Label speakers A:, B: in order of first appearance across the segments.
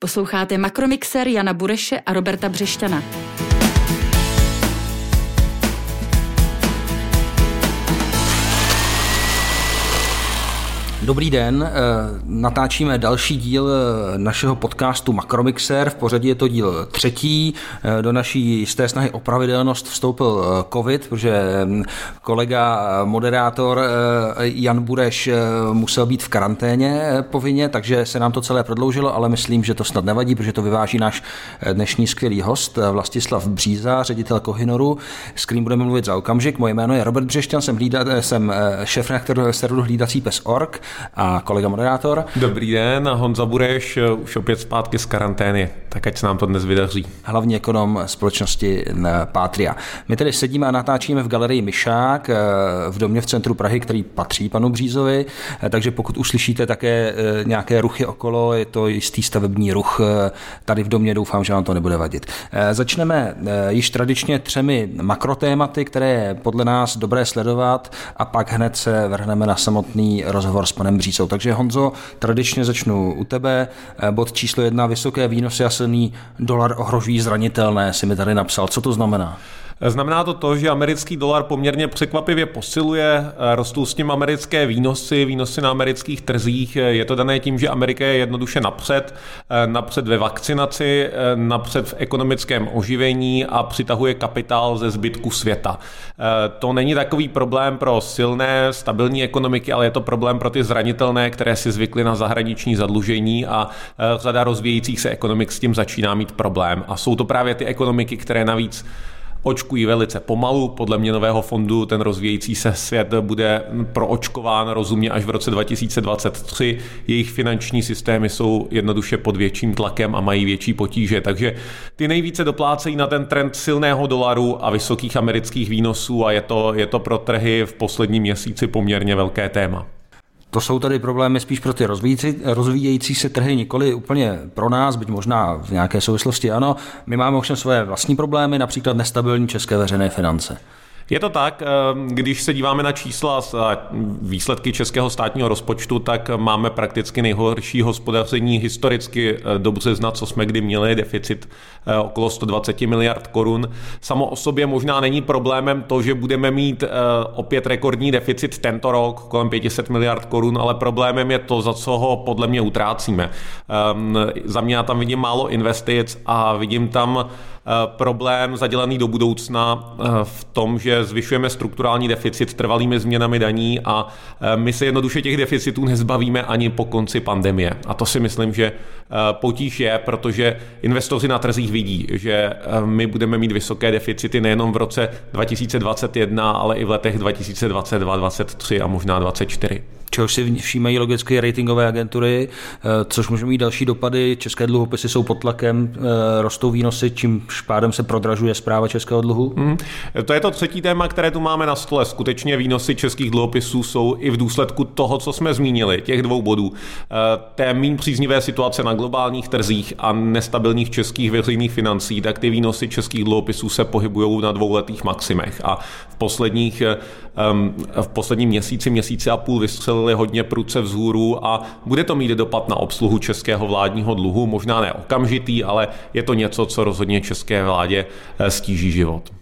A: Posloucháte Makromixer Jana Bureše a Roberta Břešťana.
B: Dobrý den, eh, natáčíme další díl eh, našeho podcastu Makromixer, v pořadí je to díl třetí. Eh, do naší jisté snahy o pravidelnost vstoupil COVID, protože hm, kolega moderátor Jan Bureš musel být v karanténě povinně, takže se nám to celé prodloužilo, ale myslím, že to snad nevadí, protože to vyváží náš dnešní skvělý host Vlastislav Bříza, ředitel Kohinoru, s kterým budeme mluvit za okamžik. Moje jméno je Robert Břešťan, jsem, hlída, jsem šéf serveru hlídací pes.org a kolega moderátor.
C: Dobrý den, Honza Bureš, eh, už opět zpátky z karantény, tak ať se nám to dnes vydaří.
B: Hlavní ekonom společnosti Patria. My tedy sedíme a natáčíme v galerii Myšák eh, v domě v centru Prahy, který patří panu Břízovi, eh, takže pokud uslyšíte také nějaké ruchy okolo, je to jistý stavební ruch tady v domě, doufám, že vám to nebude vadit. Začneme již tradičně třemi makrotématy, které je podle nás dobré sledovat a pak hned se vrhneme na samotný rozhovor s panem panem Břísou. Takže Honzo, tradičně začnu u tebe. Eh, bod číslo jedna, vysoké výnosy a silný dolar ohrožují zranitelné, si mi tady napsal. Co to znamená?
C: Znamená to to, že americký dolar poměrně překvapivě posiluje, rostou s tím americké výnosy, výnosy na amerických trzích. Je to dané tím, že Amerika je jednoduše napřed, napřed ve vakcinaci, napřed v ekonomickém oživení a přitahuje kapitál ze zbytku světa. To není takový problém pro silné, stabilní ekonomiky, ale je to problém pro ty zranitelné, které si zvykly na zahraniční zadlužení a řada rozvíjejících se ekonomik s tím začíná mít problém. A jsou to právě ty ekonomiky, které navíc očkují velice pomalu. Podle měnového fondu ten rozvíjející se svět bude proočkován rozumně až v roce 2023. Jejich finanční systémy jsou jednoduše pod větším tlakem a mají větší potíže. Takže ty nejvíce doplácejí na ten trend silného dolaru a vysokých amerických výnosů a je to, je to pro trhy v posledním měsíci poměrně velké téma.
B: To jsou tady problémy spíš pro ty rozvíjející, rozvíjející se trhy, nikoli úplně pro nás, byť možná v nějaké souvislosti ano. My máme ovšem své vlastní problémy, například nestabilní české veřejné finance.
C: Je to tak, ehm, když se díváme na čísla a výsledky českého státního rozpočtu, tak máme prakticky nejhorší hospodaření historicky eh, dobře znat, co jsme kdy měli, deficit eh, okolo 120 miliard korun. Samo o sobě možná není problémem to, že budeme mít eh, opět rekordní deficit tento rok, kolem 500 miliard korun, ale problémem je to, za co ho podle mě utrácíme. Ehm, za mě já tam vidím málo investic a vidím tam problém zadělaný do budoucna eh, v tom, že zvyšujeme strukturální deficit trvalými změnami daní a eh, my se jednoduše těch deficitů nezbavíme ani po konci pandemie. A to si myslím, že potíž je, protože investoři na trzích vidí, že my budeme mít vysoké deficity nejenom v roce 2021, ale i v letech 2022, 2023 a možná 2024
B: čehož si všímají logicky ratingové agentury, eh, což může mít další dopady. České dluhopisy jsou pod tlakem, eh, rostou výnosy, čím pádem se prodražuje zpráva českého dluhu. Mm.
C: To je to třetí téma, které tu máme na stole. Skutečně výnosy českých dluhopisů jsou i v důsledku toho, co jsme zmínili, těch dvou bodů. Eh, té méně příznivé situace na globálních trzích a nestabilních českých veřejných financí, tak ty výnosy českých dluhopisů se pohybují na dvouletých maximech. A v posledních v posledním měsíci, měsíci a půl vystřelili hodně pruce vzhůru a bude to mít dopad na obsluhu českého vládního dluhu, možná ne okamžitý, ale je to něco, co rozhodně české vládě eh, stíží život.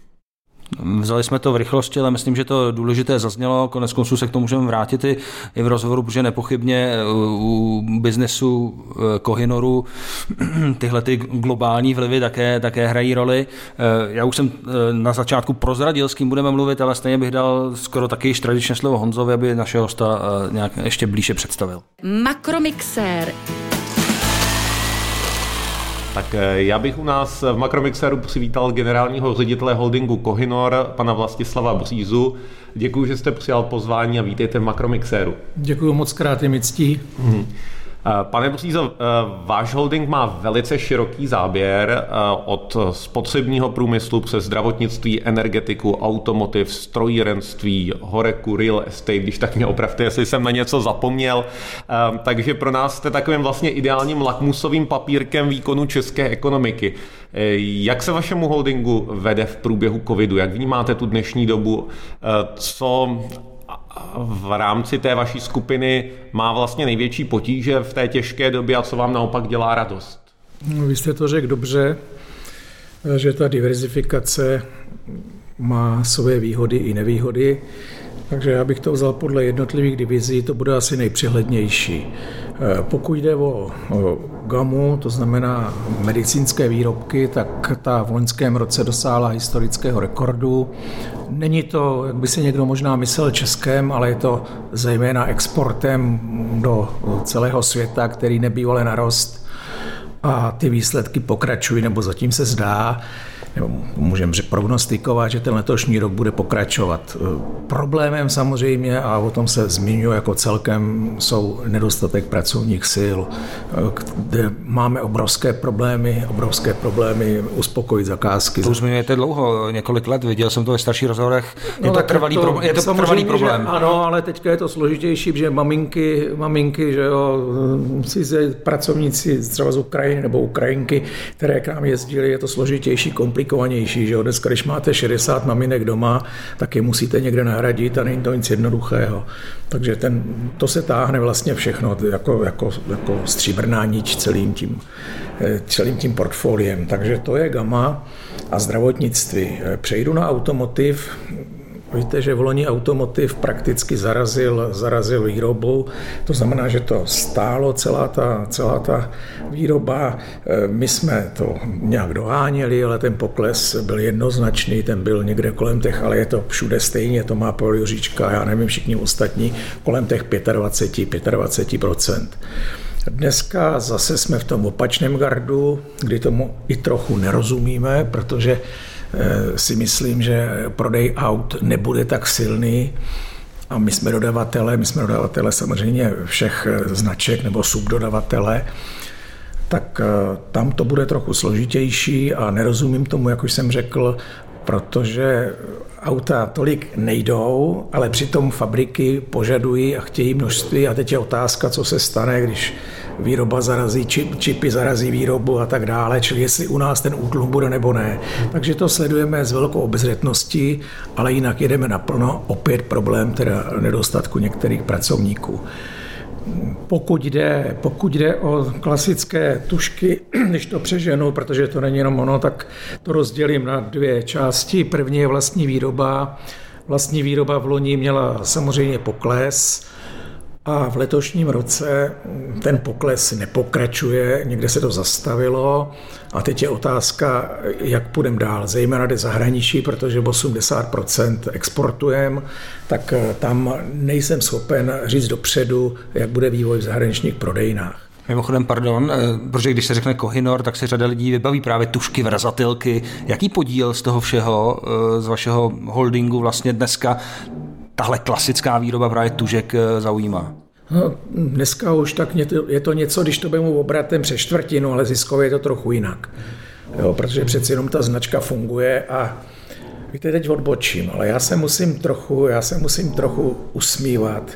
B: Vzali jsme to v rychlosti, ale myslím, že to důležité zaznělo. Konec konců se k tomu můžeme vrátit i, v rozhovoru, protože nepochybně eh, u biznesu eh, Kohinoru tyhle ty globální vlivy také, také hrají roli. Eh, já už jsem na začátku prozradil, s kým budeme mluvit, ale stejně bych dal skoro taky již tradičně slovo Honzovi, aby našeho hosta nějak ještě blíže představil.
A: Makromixér.
C: Tak eh, já bych u nás v Makromixeru přivítal generálního ředitele holdingu Kohinor, pana Vlastislava Břízu. Děkuji, že jste přijal pozvání a vítejte v Makromixeru.
D: Děkuji moc krát, je mi ctí. Hmm.
C: Eh, pane Břízo, eh, váš holding má velice široký záběr eh, od spotřebního průmyslu přes zdravotnictví, energetiku, automotiv, strojírenství, horeku, real estate, když tak mě opravte, jestli jsem na něco zapomněl. Takže pro nás jste takovým vlastně ideálním lakmusovým papírkem výkonu české ekonomiky. Jak se vašemu holdingu vede v průběhu covidu? Jak vnímáte tu dnešní dobu? Co v rámci té vaší skupiny má vlastně největší potíže v té těžké době a co vám naopak dělá radost?
D: No, vy jste to řekl dobře, že ta diverzifikace má své výhody i nevýhody. Takže já bych to vzal podle jednotlivých divizí, to bude asi nejpřehlednější. Eh, pokud jde o, GAMu, to znamená medicínské výrobky, tak ta v loňském roce dosáhla historického rekordu. Není to, jak by si někdo možná myslel, českém, ale je to zejména exportem do celého světa, který nebývale narost a ty výsledky pokračují, nebo zatím se zdá, můžeme prognostikovat, že ten letošní rok bude pokračovat. Problémem samozřejmě, a o tom se zmiňuje jako celkem, jsou nedostatek pracovních sil, kde máme obrovské problémy, obrovské problémy uspokojit zakázky.
B: To zmiňujete dlouho, několik let, viděl jsem to ve starších rozhovorech. Je no, to, trvalý, to, pro, je to trvalý problém.
D: Že, ano, ale teďka je to složitější, že maminky, maminky že jo, si pracovníci třeba z Ukrajiny nebo Ukrajinky, které k nám jezdili, je to složitější, komplikovanější komplikovanější. Že jo? Dneska, když máte 60 maminek doma, tak je musíte někde nahradit a není to nic jednoduchého. Takže ten, to se táhne vlastně všechno, jako, jako, jako stříbrná nič celým tím, eh, celým tím portfoliem. Takže to je gama a zdravotnictví. Eh, přejdu na automotiv, Víte, že v loni automotiv prakticky zarazil, zarazil výrobu, to znamená, že to stálo celá ta, celá ta výroba. E, my jsme to nějak doháněli, ale ten pokles byl jednoznačný, ten byl někde kolem těch, ale je to všude stejně, to má Paul Juříčka, já nevím, všichni ostatní, kolem těch 25, 25% Dneska zase jsme v tom opačném gardu, kdy tomu i trochu nerozumíme, protože si myslím, že prodej aut nebude tak silný, a my jsme dodavatele, my jsme dodavatele samozřejmě všech eh, značek nebo subdodavatele, tak eh, tam to bude trochu složitější a nerozumím tomu, jak už jsem řekl, protože auta tolik nejdou, ale přitom fabriky požadují a chtějí množství. A teď je otázka, co se stane, když výroba zarazí, čip, čipy zarazí výrobu a tak dále, čili jestli u nás ten útlum bude nebo ne. Takže to sledujeme s velkou obezřetností, ale jinak jedeme naplno. Opět problém teda nedostatku některých pracovníků. Pokud jde, pokud jde o klasické tušky, když to přeženu, protože to není jenom ono, tak to rozdělím na dvě části. První je vlastní výroba. Vlastní výroba v loni měla samozřejmě pokles, a v letošním roce ten pokles nepokračuje, někde se to zastavilo a teď je otázka, jak půjdeme dál. Zejména jde zahraničí, protože 80% exportujeme, tak eh, tam nejsem schopen říct dopředu, jak bude vývoj v zahraničních prodejnách.
B: Mimochodem, pardon, eh, protože když se řekne Kohinor, tak se řada lidí vybaví právě tušky, vrazatelky. Jaký podíl z toho všeho, eh, z vašeho holdingu vlastně dneska tahle klasická výroba právě tužek eh, zaujímá?
D: No, dneska už tak je to něco, když to mu obratem přes čtvrtinu, ale ziskově je to trochu jinak. Jo, protože přeci jenom ta značka funguje a víte, teď odbočím, ale já se musím trochu, já se musím trochu usmívat,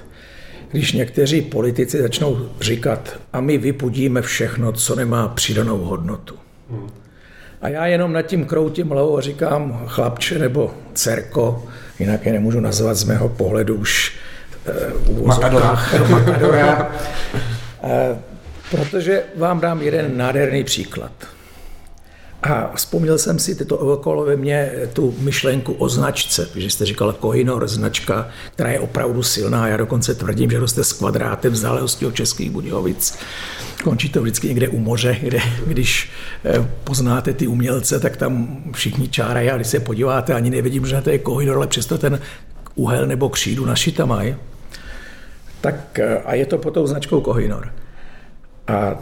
D: když někteří politici začnou říkat, a my vypudíme všechno, co nemá přidanou hodnotu. A já jenom nad tím kroutím hlavou a říkám, chlapče nebo dcerko, jinak je nemůžu nazvat z mého pohledu už
B: uh, Matadora.
D: Matadora. uh, protože vám dám jeden nádherný příklad. A vzpomněl jsem si tyto okolo ve mně tu myšlenku o značce, že jste říkal Kohinor, značka, která je opravdu silná. Já dokonce tvrdím, že roste s kvadrátem vzdálenosti od Českých Budějovic. Končí to vždycky někde u moře, kde když eh, poznáte ty umělce, tak tam všichni čárají a když se podíváte, ani nevidím, že to je Kohinor, ale přesto ten úhel nebo křídu našita mají. Tak eh, a je to pod tou značkou Kohinor. A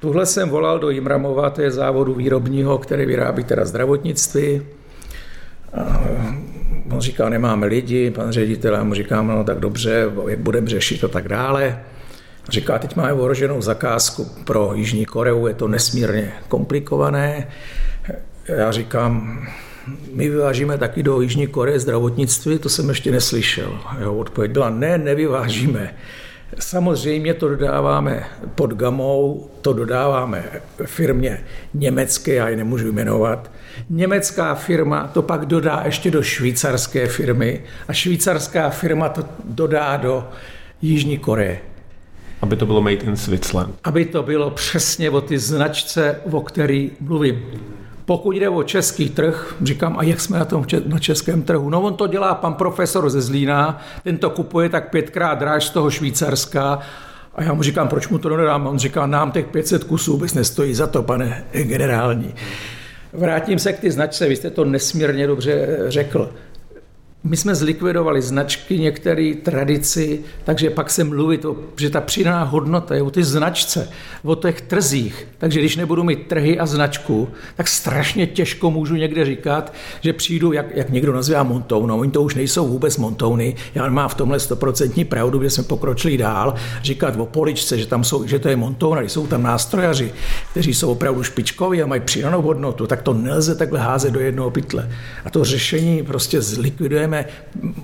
D: Tuhle jsem volal do Jimramova, to je závodu výrobního, který vyrábí teda zdravotnictví. A on říkal, nemáme lidi, pan ředitel, mu říkám, no tak dobře, budeme řešit a tak dále. Říká, teď máme ohroženou zakázku pro Jižní Koreu, je to nesmírně komplikované. Já říkám, my vyvážíme taky do Jižní Koreje zdravotnictví, to jsem ještě neslyšel. Jo, odpověď byla, ne, nevyvážíme. Samozřejmě to dodáváme pod gamou, to dodáváme firmě německé, já ji nemůžu jmenovat. Německá firma to pak dodá ještě do švýcarské firmy a švýcarská firma to dodá do Jižní Koreje.
C: Aby to bylo made in Switzerland.
D: Aby to bylo přesně o ty značce, o který mluvím. Pokud jde o český trh, říkám, a jak jsme na tom na českém trhu? No on to dělá pan profesor ze Zlína, ten to kupuje tak pětkrát dráž z toho Švýcarska a já mu říkám, proč mu to nedám? On říká, nám těch 500 kusů vůbec nestojí za to, pane generální. Vrátím se k ty značce, vy jste to nesmírně dobře řekl. My jsme zlikvidovali značky, některé tradici, takže pak se mluvit, o, že ta přidaná hodnota je o ty značce, o těch trzích. Takže když nebudu mít trhy a značku, tak strašně těžko můžu někde říkat, že přijdu, jak, jak někdo nazývá montounou. Oni to už nejsou vůbec montouny. Já mám v tomhle stoprocentní pravdu, že jsme pokročili dál. Říkat o poličce, že tam jsou, že to je montouna, jsou tam nástrojaři, kteří jsou opravdu špičkoví a mají přidanou hodnotu, tak to nelze takhle házet do jednoho pytle. A to řešení prostě zlikvidujeme budeme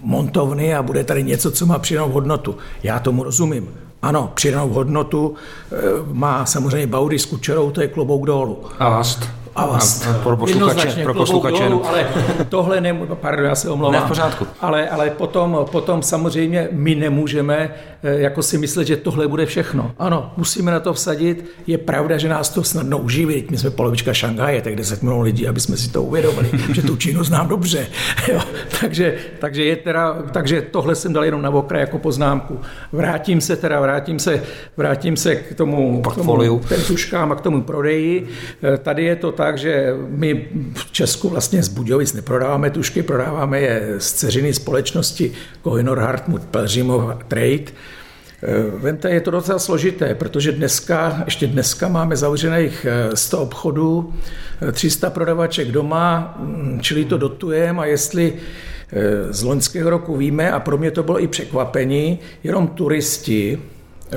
D: montovny a bude tady něco, co má přidanou hodnotu. Já tomu rozumím. Ano, přidanou hodnotu e, má samozřejmě Baudy s Kučerou, to je klobouk dolů.
B: Avast.
D: Avast. A
B: pro posluchače, pro posluchače.
D: Dolů, ale tohle ne, pardon, já se omlouvám.
B: Ne, v pořádku.
D: Ale, ale potom, potom samozřejmě my nemůžeme Eh, jako si myslet, že tohle bude všechno. Ano, musíme na to vsadit. Je pravda, že nás to snadno uživí. My jsme polovička Šangaje, tak 10 milionů lidí, aby jsme si to uvědomili, že tu Čínu znám dobře. Jo, takže, takže, je teda, takže tohle jsem dal jenom na okraj jako poznámku. Vrátím se teda, vrátím se, vrátím se k tomu, k tomu k tuškám a k tomu prodeji. Eh, tady je to tak, že my v Česku vlastně z Budějovic neprodáváme tušky, prodáváme je z ceřiny společnosti Kohinor Hartmut Pelřimov Trade, Eh, vente, je to docela složité, protože dneska, ještě dneska máme zavřených 100 eh, obchodů, 300 eh, prodavaček doma, mm, čili to dotujeme a jestli z loňského roku víme, a pro mě to bylo i překvapení, jenom turisti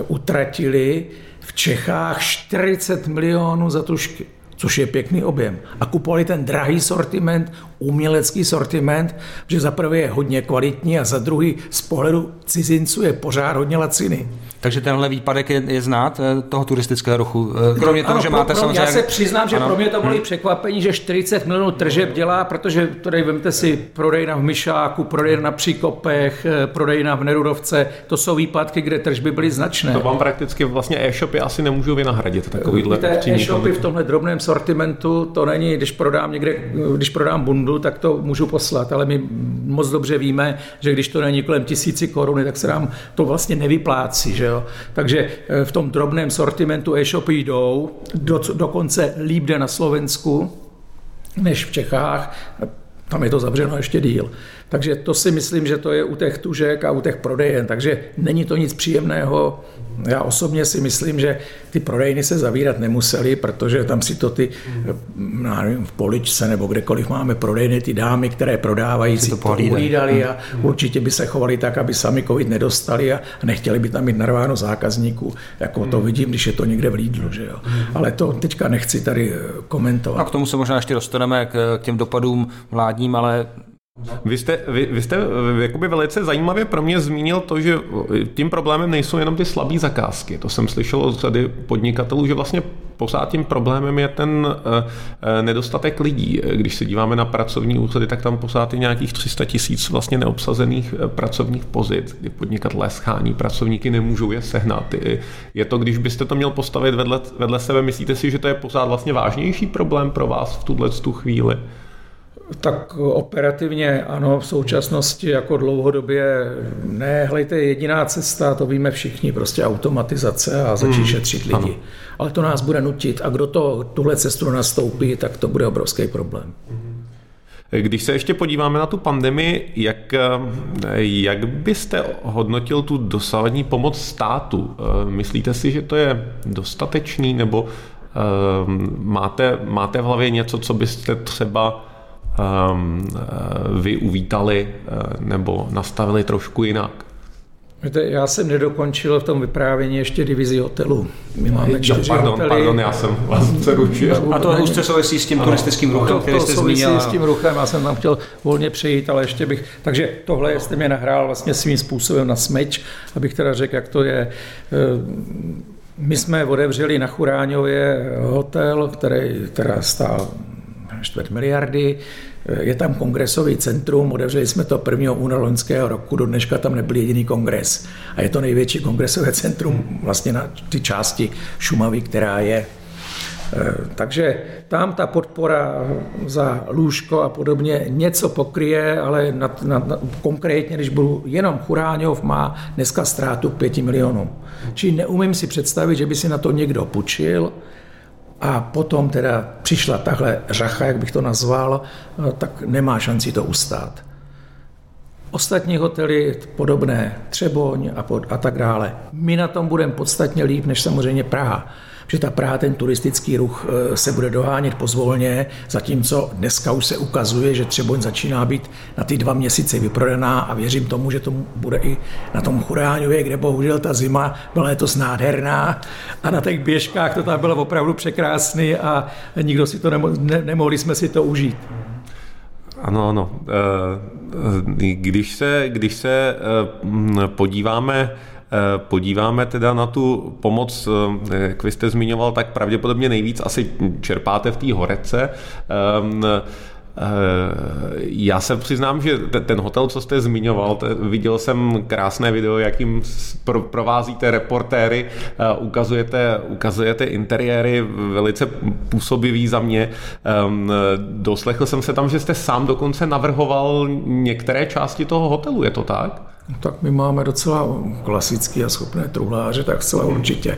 D: utratili v Čechách 40 milionů za tušky což je pěkný objem. A kupovali ten drahý sortiment, umělecký sortiment, že za prvé je hodně kvalitní a za druhý z pohledu cizinců je pořád hodně laciný.
B: Takže tenhle výpadek je, je znát eh, toho turistického ruchu. Eh, kromě toho, že máte pro, samozřejmě...
D: Já se přiznám, že ano. pro mě to bylo hmm. překvapení, že 40 milionů tržeb dělá, protože tady vemte si prodejna v Myšáku, prodejna na Příkopech, eh, prodejna v Nerudovce, to jsou výpadky, kde tržby byly značné.
C: To vám prakticky vlastně e-shopy asi nemůžou vynahradit takovýhle
D: e-shopy v tomhle drobném sortimentu, to není, když prodám někde, když prodám bundu, tak to můžu poslat, ale my moc dobře víme, že když to není kolem tisíci koruny, tak se nám to vlastně nevyplácí, že jo? Takže eh, v tom drobném sortimentu e-shopy jdou, do, dokonce líp jde na Slovensku, než v Čechách, tam je to zavřeno ještě díl. Takže to si myslím, že to je u těch tužek a u těch prodejen. Takže není to nic příjemného. Já osobně si myslím, že ty prodejny se zavírat nemuseli, protože tam si to ty, nevím, v poličce nebo kdekoliv máme prodejny, ty dámy, které prodávají, si to pohlídali a určitě by se chovali tak, aby sami covid nedostali a nechtěli by tam mít narváno zákazníků. Jako to vidím, když je to někde v Lidlu, že jo. Ale to teďka nechci tady eh, komentovat.
B: A k tomu se možná ještě dostaneme k těm dopadům vládním, ale
C: vy jste, vy, vy jste jakoby velice zajímavě pro mě zmínil to, že tím problémem nejsou jenom ty slabé zakázky. To jsem slyšel od řady podnikatelů, že vlastně pořád tím problémem je ten uh, nedostatek lidí. Když se díváme na pracovní úřady, tak tam pořád je nějakých 300 tisíc vlastně neobsazených eh, pracovních pozic, kdy podnikatelé schání pracovníky nemůžou je sehnat. Je to, když byste to měl postavit vedle, vedle sebe, myslíte si, že to je pořád vlastně vážnější problém pro vás v tuhle tu chvíli?
D: Tak operativně ano, v současnosti jako dlouhodobě ne. Hlejte, jediná cesta, to víme všichni, prostě automatizace a začít hmm. šetřit lidi. Ano. Ale to nás bude nutit a kdo to tuhle cestu nastoupí, tak to bude obrovský problém.
C: Když se ještě podíváme na tu pandemii, jak, jak byste hodnotil tu dosavadní pomoc státu? Myslíte si, že to je dostatečný, nebo máte, máte v hlavě něco, co byste třeba vy uvítali uh, nebo nastavili trošku jinak?
D: Víte, já jsem nedokončil v tom vyprávění ještě divizi hotelů. My máme čtyři
C: pardon,
D: hotely.
C: Pardon, já jsem vás přerušil.
B: A to už souvisí s tím ano. turistickým ruchem, to, který jste zmínil.
D: s tím ruchem, já jsem tam chtěl volně přejít, ale ještě bych... Takže tohle jste mě nahrál vlastně svým způsobem na smeč, abych teda řekl, jak to je. My jsme otevřeli na Churáňově hotel, který teda stál čtvrt miliardy. Je tam kongresový centrum, otevřeli jsme to 1. února loňského roku, do dneška tam nebyl jediný kongres. A je to největší kongresové centrum vlastně na ty části Šumavy, která je Eh, takže tam ta podpora za lůžko a podobně něco pokryje, ale na, na, na, konkrétně, když budu jenom Churáňov, má dneska ztrátu 5 milionů. Čili neumím si představit, že by si na to někdo půjčil a potom teda přišla tahle řacha, jak bych to nazval, eh, tak nemá šanci to ustát. Ostatní hotely podobné, Třeboň a, pod, a tak dále. My na tom budeme podstatně líp než samozřejmě Praha že ta Praha ten turistický ruch eh, se bude dohánět pozvolně, zatímco dneska už se ukazuje, že Třeboň začíná být na ty dva měsíce vyprodaná a věřím tomu, že to bude i na tom Churáňově, kde bohužel ta zima byla letos nádherná a na těch běžkách to tam bylo opravdu překrásný a nikdo si to nemo, ne, nemohli jsme si to užít.
C: Ano, ano. Eh, když se, když se eh, podíváme Eh, podíváme teda na tu pomoc, eh, jak vy jste zmiňoval, tak pravděpodobně nejvíc asi čerpáte v té horece. Eh, já se přiznám, že ten hotel, co jste zmiňoval, viděl jsem krásné video, jakým provázíte reportéry, ukazujete, ukazujete interiéry, velice působivý za mě. Doslechl jsem se tam, že jste sám dokonce navrhoval některé části toho hotelu, je to tak?
D: Tak my máme docela klasický a schopné truhláře, tak zcela určitě.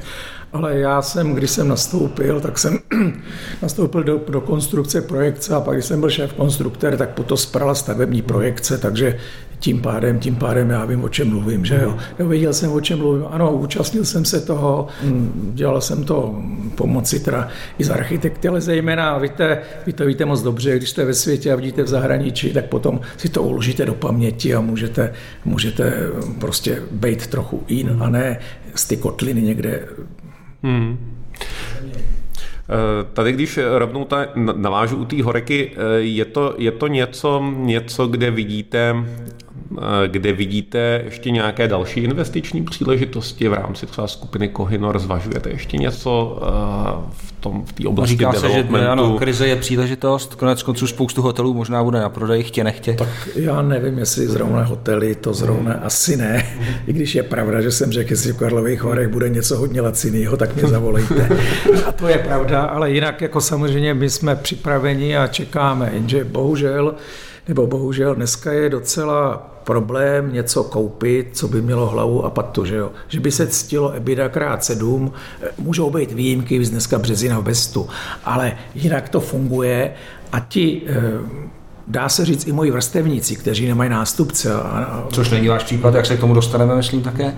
D: Ale já jsem, když jsem nastoupil, tak jsem nastoupil do, do konstrukce projekce a pak, když jsem byl šéf konstruktor, tak po to sprala stavební projekce, takže tím pádem, tím pádem já vím, o čem mluvím, že jo. jo věděl jsem, o čem mluvím. Ano, účastnil jsem se toho, mm, dělal jsem to pomoci teda i z architekty, ale zejména, víte, vy to víte moc dobře, když jste ve světě a vidíte v zahraničí, tak potom si to uložíte do paměti a můžete, můžete prostě být trochu jin a ne z ty kotliny někde Hmm.
C: Eh, tady, když rovnou ta, navážu u té horeky, eh, je to, je to něco, něco, kde vidíte kde vidíte ještě nějaké další investiční příležitosti v rámci třeba skupiny Kohinor? Zvažujete ještě něco eh, v tom v té oblasti
B: Říká se, že ano, krize je příležitost, konec konců spoustu hotelů možná bude na prodej, chtě nechtě.
D: Tak já nevím, jestli zrovna hotely, to zrovna hmm. asi ne. I když je pravda, že jsem řekl, jestli v Karlových Horech bude něco hodně laciného, tak mě zavolejte. A to je pravda, ale jinak jako samozřejmě my jsme připraveni a čekáme, jenže bohužel nebo bohužel dneska je docela problém něco koupit, co by mělo hlavu a patu, že jo. Že by se ctilo EBITDA krát sedm, můžou být výjimky, z dneska březina v bestu, ale jinak to funguje a ti eh, dá se říct i moji vrstevníci, kteří nemají nástupce.
B: Což není váš případ, jak se k tomu dostaneme, myslím také.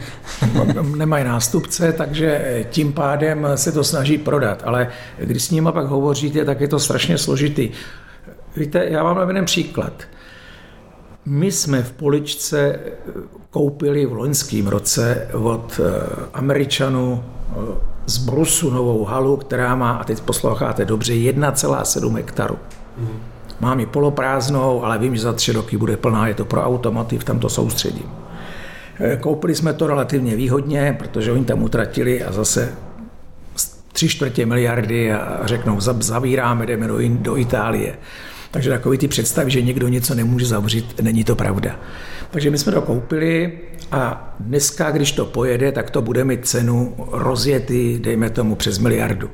D: nemají nástupce, takže tím pádem se to snaží prodat. Ale když s nimi pak hovoříte, tak je to strašně složitý. Víte, já vám jeden příklad. My jsme v Poličce koupili v loňském roce od eh, Američanů eh, z Brusu novou halu, která má, a teď posloucháte dobře, 1,7 hektaru. Mm. Mám ji poloprázdnou, ale vím, že za tři roky bude plná, je to pro automotiv, tam to soustředím. Eh, koupili jsme to relativně výhodně, protože oni tam utratili a zase tři čtvrtě miliardy a řeknou, zavíráme, jdeme do, do Itálie. Takže takový ty představy, že někdo něco nemůže zavřít, není to pravda. Takže my jsme to koupili a dneska, když to pojede, tak to bude mít cenu rozjetý, dejme tomu, přes miliardu.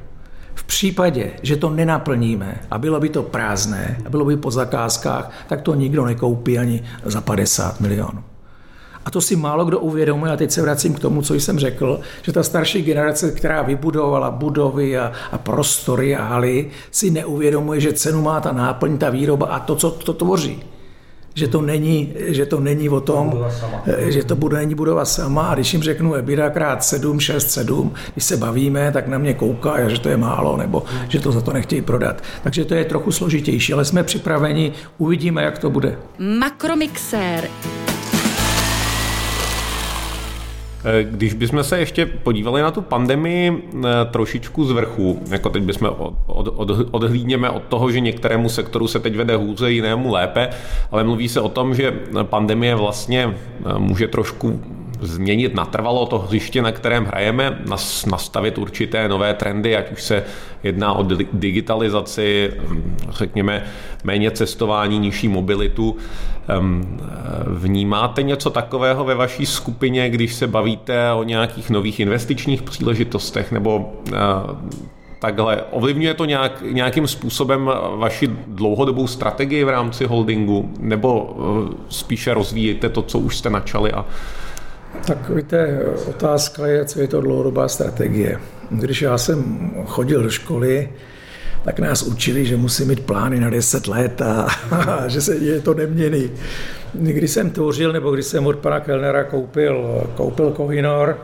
D: V případě, že to nenaplníme a bylo by to prázdné a bylo by po zakázkách, tak to nikdo nekoupí ani za 50 milionů. A to si málo kdo uvědomuje, a teď se vracím k tomu, co jsem řekl, že ta starší generace, která vybudovala budovy a, a prostory a haly, si neuvědomuje, že cenu má ta náplň, ta výroba a to, co to tvoří že to není, že to není o tom, že to bude, není budova sama a když jim řeknu EBITDA krát 7, 6, 7, když se bavíme, tak na mě kouká, že to je málo nebo že to za to nechtějí prodat. Takže to je trochu složitější, ale jsme připraveni, uvidíme, jak to bude.
A: Makromixér
C: Eh, když bychom se ještě podívali na tu pandemii eh, trošičku z vrchu, jako teď bychom od, od, od, odhlídněme od toho, že některému sektoru se teď vede hůře, jinému lépe, ale mluví se o tom, že pandemie vlastně eh, může trošku změnit natrvalo to hřiště, na kterém hrajeme, nastavit určité nové trendy, ať už se jedná o digitalizaci, řekněme, méně cestování, nižší mobilitu. Vnímáte něco takového ve vaší skupině, když se bavíte o nějakých nových investičních příležitostech nebo takhle. Ovlivňuje to nějak, nějakým způsobem vaši dlouhodobou strategii v rámci holdingu, nebo eh, spíše rozvíjíte to, co už jste načali? A...
D: Tak víte, otázka je, co je to dlouhodobá strategie. Když já jsem chodil do školy, tak nás učili, že musí mít plány na 10 let a, a že se je to neměný. Když jsem tvořil, nebo když jsem od pana Kellnera koupil, koupil Kohinor,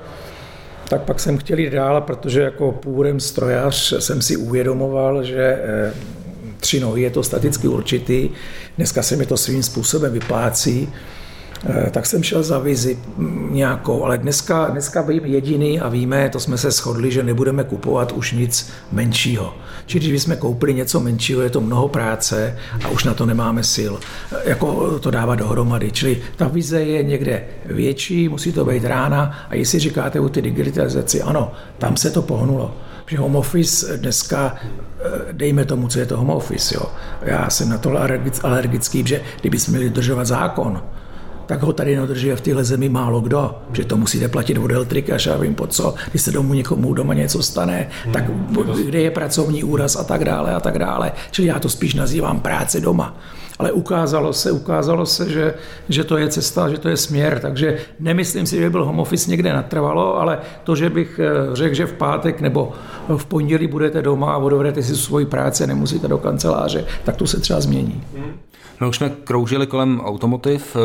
D: tak pak jsem chtěl jít dál, protože jako původem strojař jsem si uvědomoval, že eh, tři nohy je to staticky určitý. Dneska se mi to svým způsobem vyplácí. Eh, tak jsem šel za vizi nějakou, ale dneska, dneska vím jediný a víme, to jsme se shodli, že nebudeme kupovat už nic menšího. Čili když bychom koupili něco menšího, je to mnoho práce a už na to nemáme sil, eh, jako to dávat dohromady. Čili ta vize je někde větší, musí to být rána a jestli říkáte o ty digitalizaci, ano, tam se to pohnulo. Že home office dneska, eh, dejme tomu, co je to home office, jo. Já jsem na to alergický, že kdybychom měli dodržovat zákon, tak ho tady nedrží v téhle zemi málo kdo, že to musíte platit od elektrika, já vím po co, když se domů někomu doma něco stane, tak kde je pracovní úraz a tak dále a tak dále. Čili já to spíš nazývám práce doma. Ale ukázalo se, ukázalo se, že, že to je cesta, že to je směr, takže nemyslím si, že by byl home office někde natrvalo, ale to, že bych eh, řekl, že v pátek nebo v pondělí budete doma a odvedete si svoji práci, nemusíte do kanceláře, tak to se třeba změní.
B: My už jsme kroužili kolem automotiv,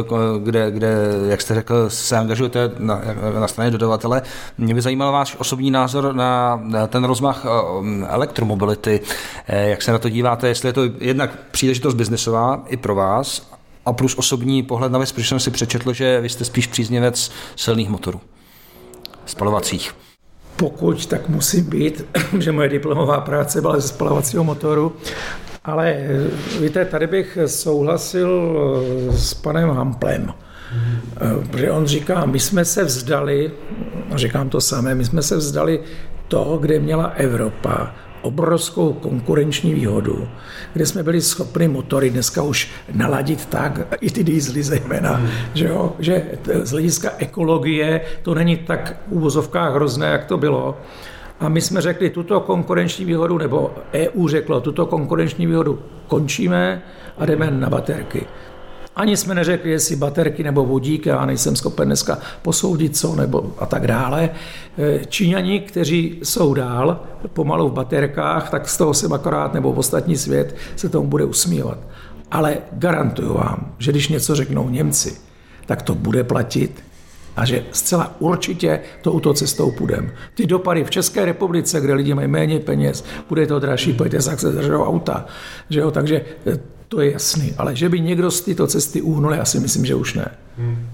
B: kde, kde jak jste řekl, se angažujete na, na straně dodavatele. Mě by zajímal váš osobní názor na, na ten rozmach eh, elektromobility. Eh, jak se na to díváte, jestli je to jednak příležitost biznesová i pro vás, a plus osobní pohled na věc, protože jsem si přečetl, že vy jste spíš příznivec silných motorů, spalovacích.
D: Pokud, tak musím být, že moje diplomová práce byla ze spalovacího motoru ale eh, víte, tady bych souhlasil eh, s panem Hamplem, eh, protože on říká, my jsme se vzdali, říkám to samé, my jsme se vzdali toho, kde měla Evropa obrovskou konkurenční výhodu, kde jsme byli schopni motory dneska už naladit tak, i ty dýzly zejména, hmm. že, jo, že z hlediska ekologie to není tak v úvozovkách hrozné, jak to bylo. A my jsme řekli, tuto konkurenční výhodu, nebo EU řeklo, tuto konkurenční výhodu končíme a jdeme na baterky. Ani jsme neřekli, jestli baterky nebo vodík, já nejsem schopen dneska posoudit co, nebo a tak dále. E, Číňani, kteří jsou dál, pomalu v baterkách, tak z toho jsem akorát, nebo v ostatní svět se tomu bude usmívat. Ale garantuju vám, že když něco řeknou Němci, tak to bude platit a že zcela určitě touto cestou půjdeme. Ty dopady v České republice, kde lidi mají méně peněz, bude to dražší, pojďte se, držou auta. Že jo? Takže eh, to je jasný. Ale že by někdo z této cesty uhnul, já si myslím, že už ne. Hmm.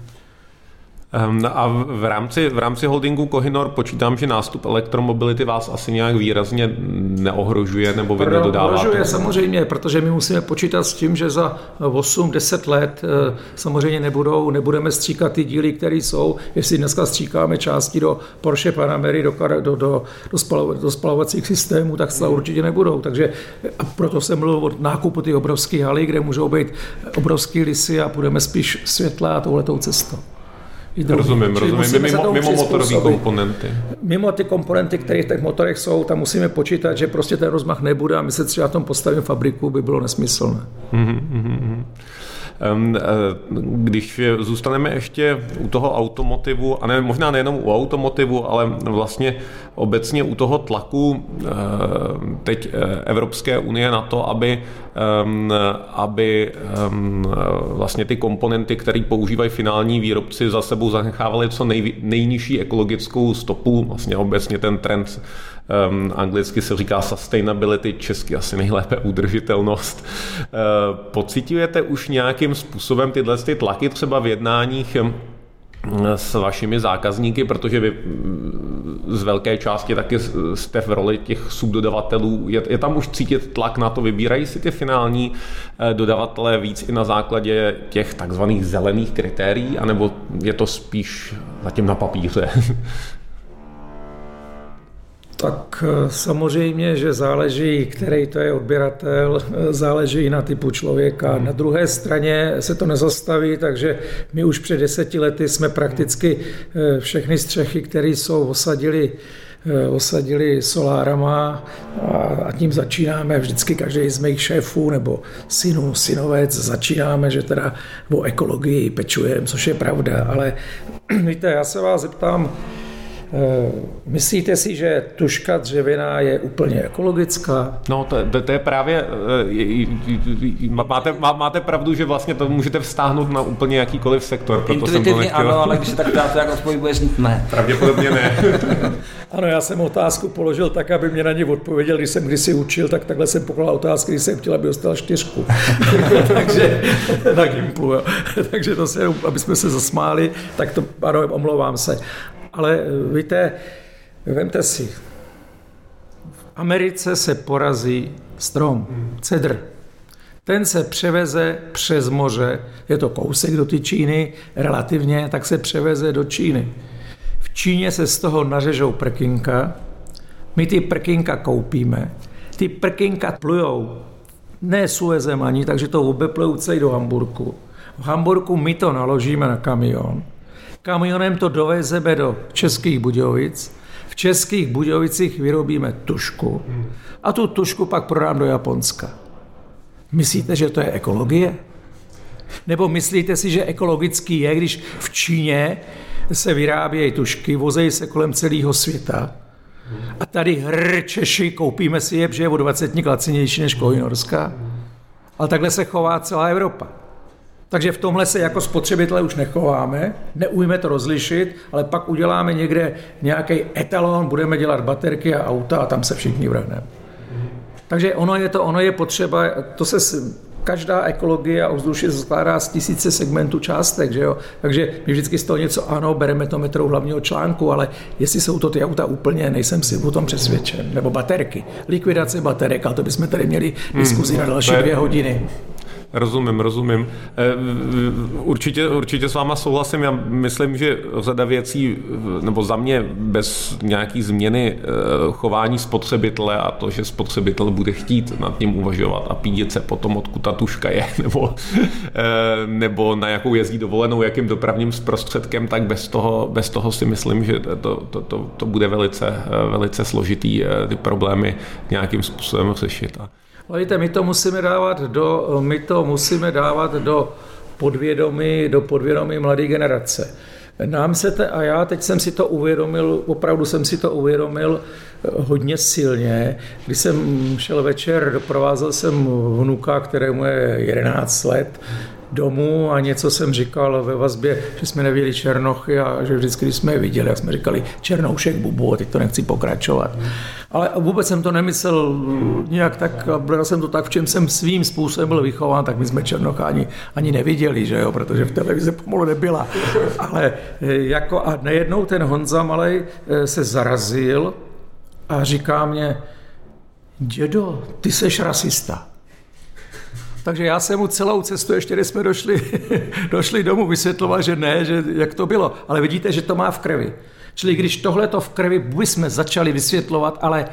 C: Ehm, a v rámci, v rámci holdingu Kohinor počítám, že nástup elektromobility vás asi nějak výrazně neohrožuje nebo vy nedodáváte?
D: Ohrožuje samozřejmě, protože my musíme počítat s tím, že za 8-10 let eh, samozřejmě nebudou, nebudeme stříkat ty díly, které jsou. Jestli dneska stříkáme části do Porsche Panamery, do, do, do, do, spalo, do spalovacích systémů, tak zcela určitě nebudou. Takže a proto jsem mluvil o nákupu ty obrovské haly, kde můžou být obrovské lisy a půjdeme spíš světla a touhletou cestou.
C: Rozumím, Čili rozumím. Mimo, mimo motorové komponenty.
D: Mimo ty komponenty, které v těch motorech jsou, tam musíme počítat, že prostě ten rozmach nebude a my se třeba tom postavím fabriku, by bylo nesmyslné. Mm-hmm.
C: Eh, když zůstaneme ještě u toho automotivu, a ne, možná nejenom u automotivu, ale vlastně obecně u toho tlaku eh, teď eh, Evropské unie na to, aby, aby vlastně ty komponenty, které používají finální výrobci, za sebou zanechávaly co nej, nejnižší ekologickou stopu, vlastně obecně ten trend Um, anglicky se říká sustainability, česky asi nejlépe udržitelnost. Uh, pocitujete už nějakým způsobem tyhle ty tlaky třeba v jednáních s vašimi zákazníky, protože vy z velké části taky jste v roli těch subdodavatelů. Je, je tam už cítit tlak na to, vybírají si ty finální eh, dodavatelé víc i na základě těch takzvaných zelených kritérií, anebo je to spíš zatím na papíře?
D: Tak eh, samozřejmě, že záleží, který to je odběratel, eh, záleží na typu člověka. Hmm. Na druhé straně se to nezastaví, takže my už před deseti lety jsme prakticky eh, všechny střechy, které jsou osadili osadili solárama a tím začínáme vždycky každý z mých šéfů nebo synů, synovec, začínáme, že teda o ekologii pečujeme, což je pravda, ale víte, já se vás zeptám, myslíte si, že tuška dřevěná je úplně ekologická?
C: No, to, to, to je právě, eh, máte, máte pravdu, že vlastně to můžete vztáhnout na úplně jakýkoliv sektor.
B: Proto Intuitivně jsem to ano, ale když se tak ptáte, jak odpověď bude znít ne.
C: Pravděpodobně ne.
D: ano, já jsem otázku položil tak, aby mě na ně odpověděl, když jsem kdysi učil, tak takhle jsem pokládal otázky, když jsem chtěl, aby dostal čtyřku. Takže na Gimplu, jo. Takže to se, aby jsme se zasmáli, tak to, ano, omlouvám se. Ale eh, víte, vemte si, v Americe se porazí strom, cedr. Ten se převeze přes moře, je to kousek do ty Číny, relativně, tak se převeze do Číny. V Číně se z toho nařežou prkinka, my ty prkinka koupíme, ty prkinka plujou ne Suezem ani, takže to obeplujou celý do Hamburku. V Hamburku my to naložíme na kamion, Kamionem to dovezeme do Českých Budějovic. V Českých Budějovicích vyrobíme tušku a tu tušku pak prodám do Japonska. Myslíte, že to je ekologie? Nebo myslíte si, že ekologický je, když v Číně se vyrábějí tušky, vozejí se kolem celého světa a tady hr Češi, koupíme si je, že je o 20 lacinější než Kohinorská. Ale takhle se chová celá Evropa. Takže v tomhle se jako spotřebitelé už nechováme, neujme to rozlišit, ale pak uděláme někde nějaký etalon, budeme dělat baterky a auta a tam se všichni vrhneme. Takže ono je to, ono je potřeba, to se každá ekologie a ovzduší se skládá z tisíce segmentů částek, že jo? Takže my vždycky z toho něco, ano, bereme to metrou hlavního článku, ale jestli jsou to ty auta úplně, nejsem si o tom přesvědčen. Nebo baterky. Likvidace baterek, ale to bychom tady měli diskuzi hmm, na další dvě hodiny.
C: Rozumím, rozumím. Eh, určitě, určitě s váma souhlasím. Já myslím, že řada věcí, nebo za mě bez nějaký změny eh, chování spotřebitele a to, že spotřebitel bude chtít nad tím uvažovat a pídět se potom, odkud ta tuška je, nebo, eh, nebo na jakou jezdí dovolenou, jakým dopravním zprostředkem, tak bez toho, bez toho si myslím, že to, to, to, to bude velice, velice složitý ty problémy nějakým způsobem řešit.
D: Víte, my to musíme dávat do, my to musíme dávat do podvědomí, do podvědomí mladé generace. Nám se te, a já teď jsem si to uvědomil, opravdu jsem si to uvědomil eh, hodně silně, když jsem šel večer, doprovázel jsem vnuka, kterému je 11 let, domů a něco jsem říkal ve vazbě, že jsme nevěděli Černochy a že vždycky, když jsme je viděli, jak jsme říkali Černoušek, Bubu, a teď to nechci pokračovat. Ale vůbec jsem to nemyslel nějak tak, bral jsem to tak, v čem jsem svým způsobem byl vychován, tak my jsme Černocha ani, ani neviděli, že jo, protože v televizi pomalu nebyla. Ale eh, jako a nejednou ten Honza Malej eh, se zarazil a říká mě, dědo, ty seš rasista. Takže já jsem mu celou cestu, ještě když jsme došli, došli domů, vysvětloval, že ne, že jak to bylo. Ale vidíte, že to má v krvi. Čili když tohle to v krvi bychom začali vysvětlovat, ale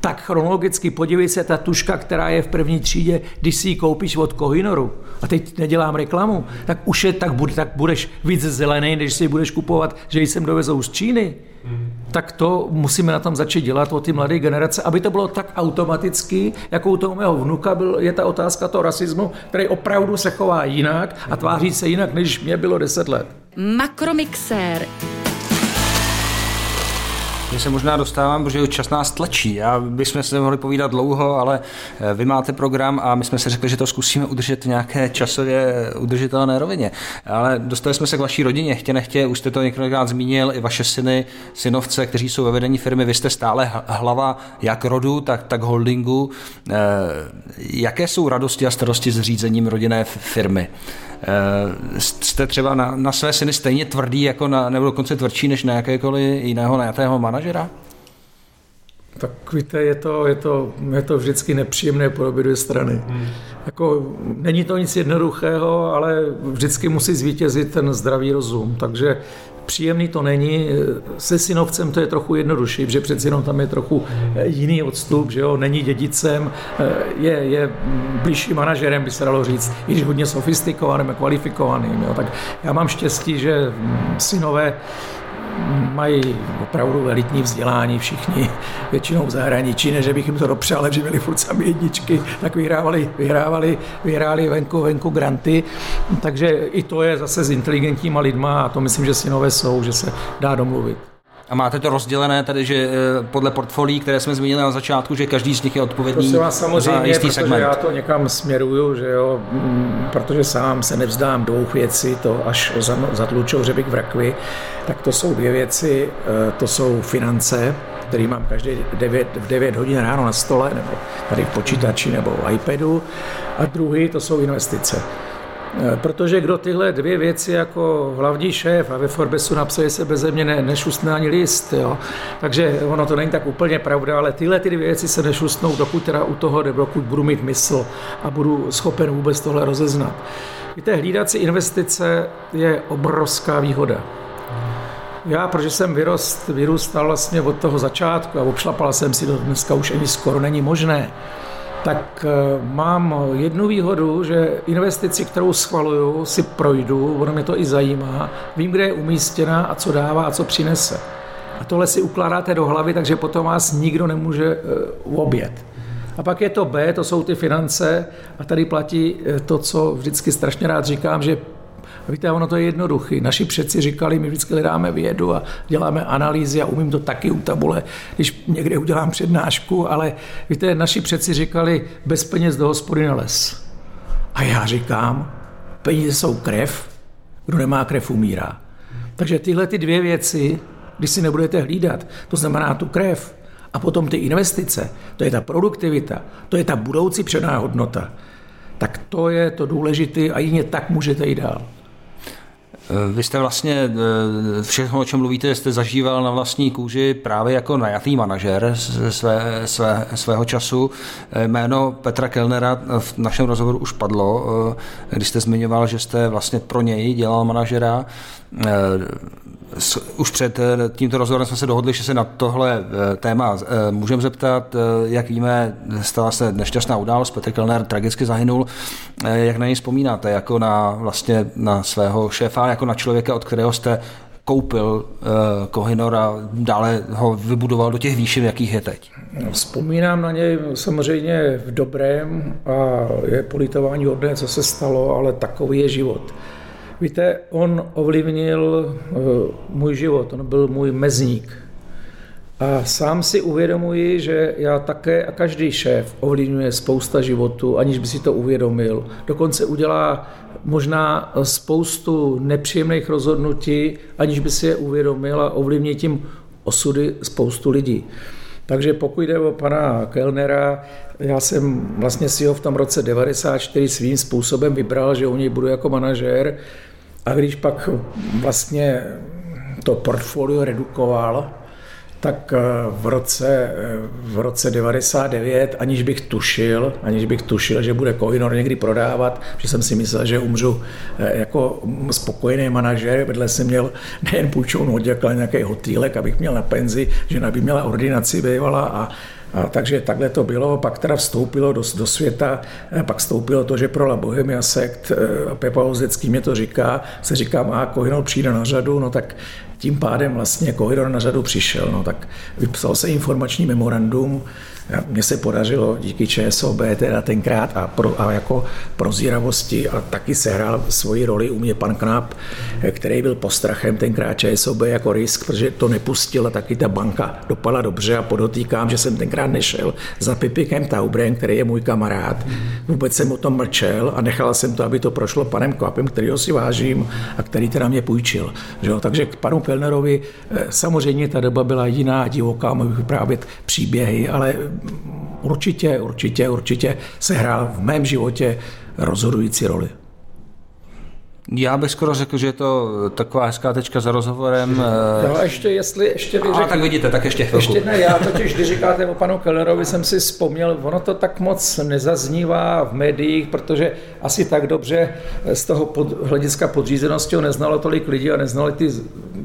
D: tak chronologicky podívej se, ta tuška, která je v první třídě, když si ji koupíš od Kohinoru, a teď nedělám reklamu, tak už je, tak, bude, tak budeš víc zelený, než si ji budeš kupovat, že jsem dovezou z Číny. Mm. Tak to musíme na tom začít dělat o ty mladé generace, aby to bylo tak automaticky, jako u toho mého vnuka byl, je ta otázka toho rasismu, který opravdu se chová jinak a tváří se jinak, než mě bylo 10 let.
A: Makromixér
B: se možná dostávám, protože čas nás tlačí. Já bychom se mohli povídat dlouho, ale eh, vy máte program a my jsme si řekli, že to zkusíme udržet v nějaké časově udržitelné rovině. Ale dostali jsme se k vaší rodině, chtě nechtě, už jste to několikrát zmínil, i vaše syny, synovce, kteří jsou ve vedení firmy, vy jste stále hlava jak rodu, tak, tak holdingu. Eh, jaké jsou radosti a starosti s řízením rodinné firmy? Eh, jste třeba na, na své syny stejně tvrdý, jako na, nebo dokonce tvrdší než na jakékoliv jiného najatého manažera?
D: Tak víte, je to, je to, je to vždycky nepříjemné po obě dvě strany. Hmm. Jako, není to nic jednoduchého, ale vždycky musí zvítězit ten zdravý rozum. Takže příjemný to není. Se synovcem to je trochu jednodušší, protože přeci jenom tam je trochu jiný odstup, že jo, není dědicem, je, je blížší manažerem, by se dalo říct, i když hodně sofistikovaným a kvalifikovaným. Jo. Tak já mám štěstí, že synové mají opravdu elitní vzdělání všichni, většinou v zahraničí, než bych jim to dopřál, že měli furt sami jedničky, tak vyhrávali, vyhrávali, vyhráli venku, venku granty, takže i to je zase s inteligentníma lidma a to myslím, že synové jsou, že se dá domluvit.
B: A máte to rozdělené tady, že eh, podle portfolií, které jsme zmínili na začátku, že každý z nich je odpovědný
D: vás samozřejmě,
B: za jistý
D: protože
B: segment.
D: já to někam směruju, že jo, mm, protože sám se nevzdám dvou věcí, to až zatlučou řebík v rakvi, tak to jsou dvě věci, eh, to jsou finance, který mám každý 9, v 9 hodin ráno na stole, nebo tady v počítači nebo v iPadu, a druhý to jsou investice. Eh, protože kdo tyhle dvě věci jako hlavní šéf a ve Forbesu napsal, že se bez mě ne, nešustne ani list, jo. takže ono to není tak úplně pravda, ale tyhle ty dvě věci se nešustnou, dokud teda u toho, dokud budu mít mysl a budu schopen vůbec tohle rozeznat. Víte, hlídat investice je obrovská výhoda. Já, protože jsem vyrost, vyrůstal vlastně od toho začátku a obšlapal jsem si to dneska už ani skoro není možné, tak eh, mám jednu výhodu, že investici, kterou schvaluju, si projdu, ono mě to i zajímá, vím, kde je umístěna a co dává a co přinese. A tohle si ukládáte do hlavy, takže potom vás nikdo nemůže eh, obět. A pak je to B, to jsou ty finance a tady platí eh, to, co vždycky strašně rád říkám, že Víte, ono to je jednoduché. Naši předci říkali, my vždycky hledáme vědu a děláme analýzy a umím to taky u tabule, když někde udělám přednášku, ale víte, naši předci říkali, bez peněz do hospody les. A já říkám, peníze jsou krev, kdo nemá krev, umírá. Takže tyhle ty dvě věci, když si nebudete hlídat, to znamená tu krev, a potom ty investice, to je ta produktivita, to je ta budoucí předná hodnota, tak to je to důležité a jině tak můžete jít dál.
B: Eh, vy jste vlastně eh, všechno, o čem mluvíte, jste zažíval na vlastní kůži právě jako najatý manažer své, své, svého času. Eh, jméno Petra Kellnera v našem rozhovoru už padlo, když jste zmiňoval, že jste vlastně pro něj dělal manažera už před eh, tímto rozhovorem jsme se dohodli, že se na tohle eh, téma eh, můžeme zeptat. Jak víme, stala se nešťastná událost, Petr Kellner tragicky zahynul. Jak na něj vzpomínáte, jako na, vlastně na svého šéfa, jako na člověka, od kterého jste koupil Kohinor a dále ho vybudoval do těch výšin, jakých je teď?
D: Vzpomínám na něj samozřejmě v dobrém a je politování hodné, co se stalo, ale takový je život. Víte, on ovlivnil eh, můj život, on byl můj mezník. A sám si uvědomuji, že já také a každý šéf ovlivňuje spousta životu, aniž by si to uvědomil. Dokonce udělá možná spoustu nepříjemných rozhodnutí, aniž by si je uvědomil a ovlivní tím osudy spoustu lidí. Takže pokud jde o pana Kellnera, já jsem vlastně si ho v tom roce 94 svým způsobem vybral, že u něj budu jako manažér a když pak vlastně to portfolio redukoval, tak eh, v roce, eh, v roce 99, aniž bych tušil, aniž bych tušil, že bude Koinor někdy prodávat, že jsem si myslel, že umřu eh, jako spokojený manažer, vedle jsem měl nejen půjčovnou oděk, ale nějaký hotýlek, abych měl na penzi, žena by měla ordinaci bývala a a takže takhle to bylo, pak teda vstoupilo do, do světa, eh, pak vstoupilo to, že pro La Bohemia Sekt, eh, Pepa Hozecký mě to říká, se říká, a Kohinol přijde na řadu, no tak tím pádem vlastně Kohidor na řadu přišel, no tak vypsal se informační memorandum, mně se podařilo díky ČSOB teda tenkrát a, pro, a jako prozíravosti a taky sehrál svoji roli u mě pan Knap, který byl postrachem tenkrát ČSOB jako risk, protože to nepustil a taky ta banka dopadla dobře a podotýkám, že jsem tenkrát nešel za Pipikem Taubrem, který je můj kamarád. Vůbec jsem o tom mlčel a nechal jsem to, aby to prošlo panem Kvapem, kterýho si vážím a který teda mě půjčil. Že Takže k panu Kellnerovi eh, samozřejmě ta doba byla jiná, divoká, mohu vyprávět příběhy, ale určitě, určitě, určitě se hrál v mém životě rozhodující roli.
B: Já bych skoro řekl, že je to taková hezká tečka za rozhovorem.
D: No a ještě, jestli, ještě
B: bych řekl, tak vidíte, tak ještě chvilku.
D: Ještě ne, já totiž, když říkáte o panu Kellerovi, jsem si vzpomněl, ono to tak moc nezaznívá v médiích, protože asi tak dobře z toho pod, hlediska podřízenosti ho neznalo tolik lidí a neznali ty,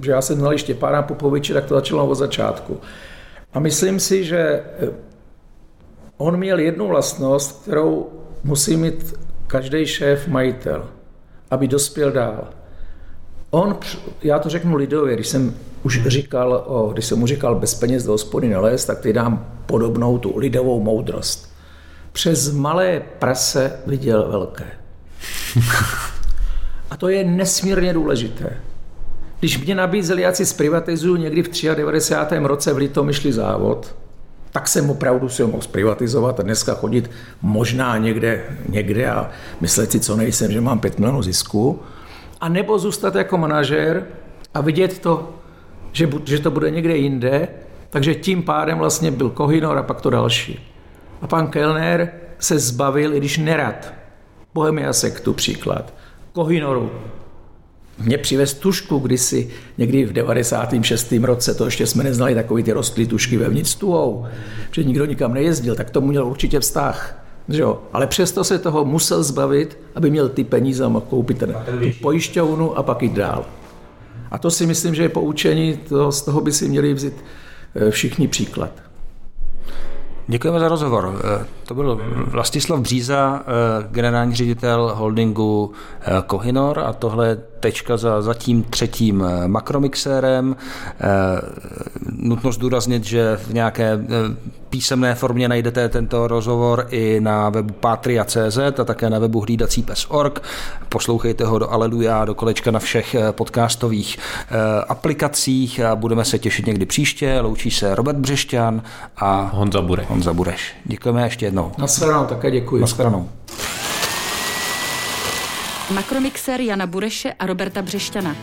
D: že já jsem znal Štěpána Popoviče, tak to začalo od začátku. A myslím si, že on měl jednu vlastnost, kterou musí mít každý šéf majitel – aby dospěl dál. On, já to řeknu lidově, když jsem už říkal, o, když jsem mu říkal bez peněz do hospody nelez, tak ty dám podobnou tu lidovou moudrost. Přes malé prase viděl velké. A to je nesmírně důležité. Když mě nabízeli, já si zprivatizuju někdy v 93. roce v Litomyšli závod, tak jsem opravdu si ho mohl zprivatizovat a dneska chodit možná někde, někde a myslet si, co nejsem, že mám 5 milionů zisku. A nebo zůstat jako manažer a vidět to, že, že to bude někde jinde, takže tím pádem vlastně byl Kohinor a pak to další. A pan Kellner se zbavil, i když nerad, Bohemia sektu příklad, Kohinoru, mě přivez tušku kdysi, někdy v 96. roce, to ještě jsme neznali takový ty rostlý tušky vevnitř tuhou, že nikdo nikam nejezdil, tak tomu měl určitě vztah. Že jo? Ale přesto se toho musel zbavit, aby měl ty peníze a mohl koupit ten, tu pojišťovnu a pak jít dál. A to si myslím, že je poučení, to, z toho by si měli vzít eh, všichni příklad.
B: Děkujeme za rozhovor. Eh, to byl Vlastislav Bříza, eh, generální ředitel holdingu Kohinor a tohle tečka za zatím třetím eh, makromixérem. Eh, nutno zdůraznit, že v nějaké eh, písemné formě najdete tento rozhovor i na webu patria.cz a také na webu hlídací pes.org. Poslouchejte ho do Aleluja, do kolečka na všech podcastových aplikacích a budeme se těšit někdy příště. Loučí se Robert Břešťan a
C: Honza Bureš.
B: Honza Bureš. Děkujeme ještě jednou.
D: Naschledanou, také děkuji.
B: Naschledanou.
A: Makromixer Jana Bureše a Roberta Břešťana.